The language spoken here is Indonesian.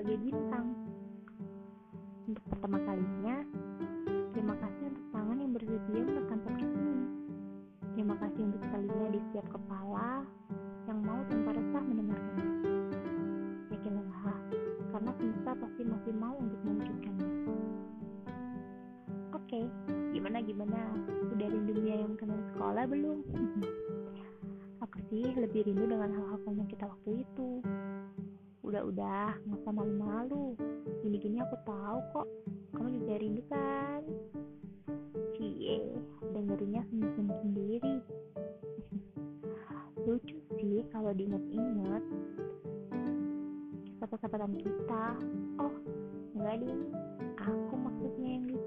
sebagai bintang. Untuk pertama kalinya, terima kasih untuk tangan yang bersedia menekan podcast ini. Terima kasih untuk telinga di setiap kepala yang mau tanpa resah mendengarkannya. Yakinlah, karena semesta pasti masih mau untuk mewujudkannya. Oke, gimana gimana? Udah rindu yang kenal sekolah belum? Aku sih lebih rindu dengan hal-hal banyak kita waktu itu. Udah-udah, nggak usah malu-malu. Gini-gini aku tahu kok. Kamu juga rindu kan? Cie, dengerinnya senyum-senyum sendiri. Lucu sih kalau diinget-inget. Kata-kataan kita. Oh, enggak ding. Aku maksudnya yang lucu.